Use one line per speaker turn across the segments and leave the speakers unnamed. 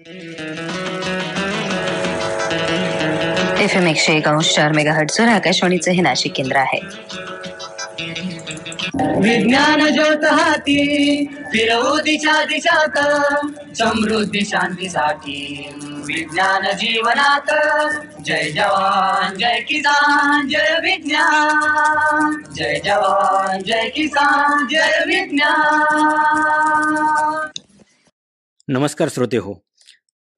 F M एकशे एक अंश चार मेगा हटसवर आकाशवाणीचं हे नाशिक केंद्र आहे.
विज्ञान ज्योत हाती फिरवू दिशा दिशात समृद्धी शांतीसाठी. विज्ञान जीवनात जय जवान जय किसान जय विज्ञान. जय जवान जय किसान जय विज्ञान.
नमस्कार श्रोते हो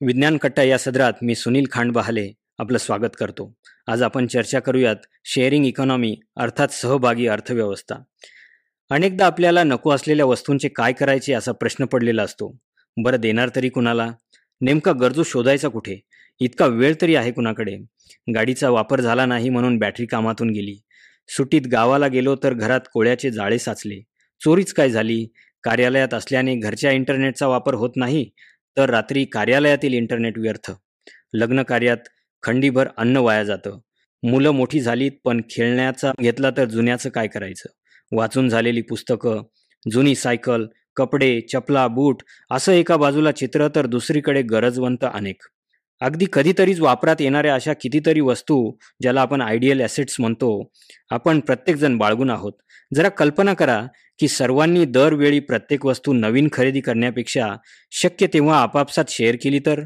विज्ञान कट्टा या सदरात मी सुनील खांड बहाले आपलं स्वागत करतो. आज आपण चर्चा करूयात शेअरिंग इकॉनॉमी अर्थात सहभागी अर्थव्यवस्था. अनेकदा आपल्याला नको असलेल्या वस्तूंचे काय करायचे असा प्रश्न पडलेला असतो. बरं देणार तरी कुणाला? नेमका गरजू शोधायचा कुठे? इतका वेळ तरी आहे कुणाकडे? गाडीचा वापर झाला नाही म्हणून बॅटरी कामातून गेली. सुट्टीत गावाला गेलो तर घरात कोळ्याचे जाळे साचले. चोरीच काय झाली? कार्यालयात असल्याने घरच्या इंटरनेटचा वापर होत नाही? तर रात्री कार्यालयातील इंटरनेट व्यर्थ. लग्न कार्यात खंडीभर अन्न वाया जातं. मुलं मोठी झालीत पण खेळण्याचा घेतला तर जुन्याचं काय करायचं? वाचून झालेली पुस्तकं जुनी सायकल कपडे चपला बूट असं एका बाजूला चित्र तर दुसरीकडे गरजवंत अनेक. अगदी कधीतरीच वापरात येणाऱ्या अशा कितीतरी वस्तू ज्याला आपण आयडियल ॲसेट्स म्हणतो आपण प्रत्येकजण बाळगून आहोत. जरा कल्पना करा की सर्वांनी दरवेळी प्रत्येक वस्तू नवीन खरेदी करण्यापेक्षा शक्य तेव्हा आपापसात शेअर केली तर?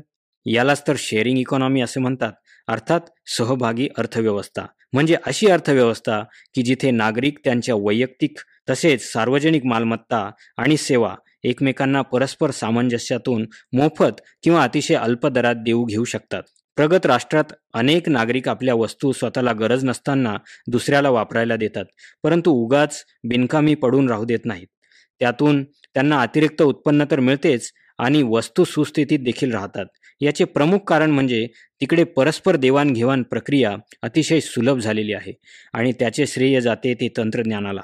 यालाच तर शेअरिंग इकॉनॉमी असे म्हणतात. अर्थात सहभागी अर्थव्यवस्था. म्हणजे अशी अर्थव्यवस्था की जिथे नागरिक त्यांच्या वैयक्तिक तसेच सार्वजनिक मालमत्ता आणि सेवा एकमेकांना परस्पर सामंजस्यातून मोफत किंवा अतिशय अल्प दरात देऊ घेऊ शकतात. प्रगत राष्ट्रात अनेक नागरिक आपल्या वस्तू स्वतःला गरज नसताना दुसऱ्याला वापरायला देतात परंतु उगाच बिनकामी पडून राहू देत नाहीत. त्यातून त्यांना अतिरिक्त उत्पन्न तर मिळतेच आणि वस्तू सुस्थितीत देखील राहतात. याचे प्रमुख कारण म्हणजे तिकडे परस्पर देवाणघेवाण प्रक्रिया अतिशय सुलभ झालेली आहे आणि त्याचे श्रेय जाते ते तंत्रज्ञानाला.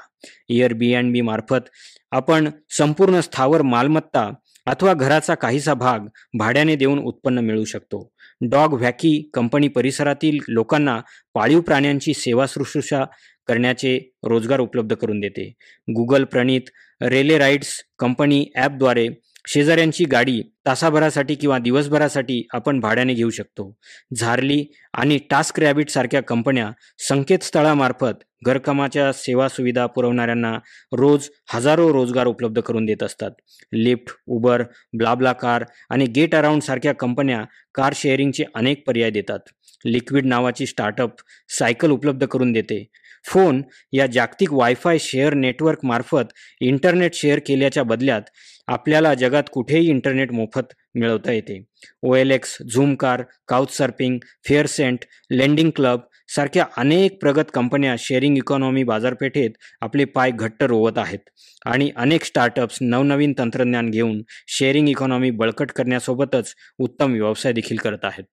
इयर बी अँड बी मार्फत आपण संपूर्ण स्थावर मालमत्ता अथवा घराचा काहीसा भाग भाड्याने देऊन उत्पन्न मिळू शकतो. डॉग व्हॅकी कंपनी परिसरातील लोकांना पाळीव प्राण्यांची सेवा शुश्रूषा करण्याचे रोजगार उपलब्ध करून देते. गुगल प्रणित रेले राईड्स कंपनी ॲपद्वारे शेजाऱ्यांची गाडी तासाभरासाठी किंवा दिवसभरासाठी आपण भाड्याने घेऊ शकतो. झारली आणि टास्क रॅबिट सारख्या कंपन्या संकेतस्थळामार्फत घरकामाच्या सेवा सुविधा पुरवणाऱ्यांना रोज हजारो रोजगार उपलब्ध करून देत असतात. लिफ्ट उबर ब्लाबला कार आणि गेट अराउंड सारख्या कंपन्या कार शेअरिंगचे अनेक पर्याय देतात. लिक्विड नावाची स्टार्टअप सायकल उपलब्ध करून देते. फोन या जागतिक वायफाय शेअर नेटवर्क मार्फत इंटरनेट शेअर केल्याच्या बदल्यात आपल्याला जगात कुठेही इंटरनेट मोफत मिळवता येते. O L X Zoomcar couch surfing Faircent Lending Club सारख्या अनेक प्रगत कंपन्या शेअरिंग इकॉनॉमी बाजारपेठेत आपले पाय घट्ट रोवत आहेत. आणि अनेक स्टार्टअप्स नवनवीन तंत्रज्ञान घेऊन शेअरिंग इकॉनॉमी बळकट करण्यासोबतच उत्तम व्यवसाय देखील करत आहेत.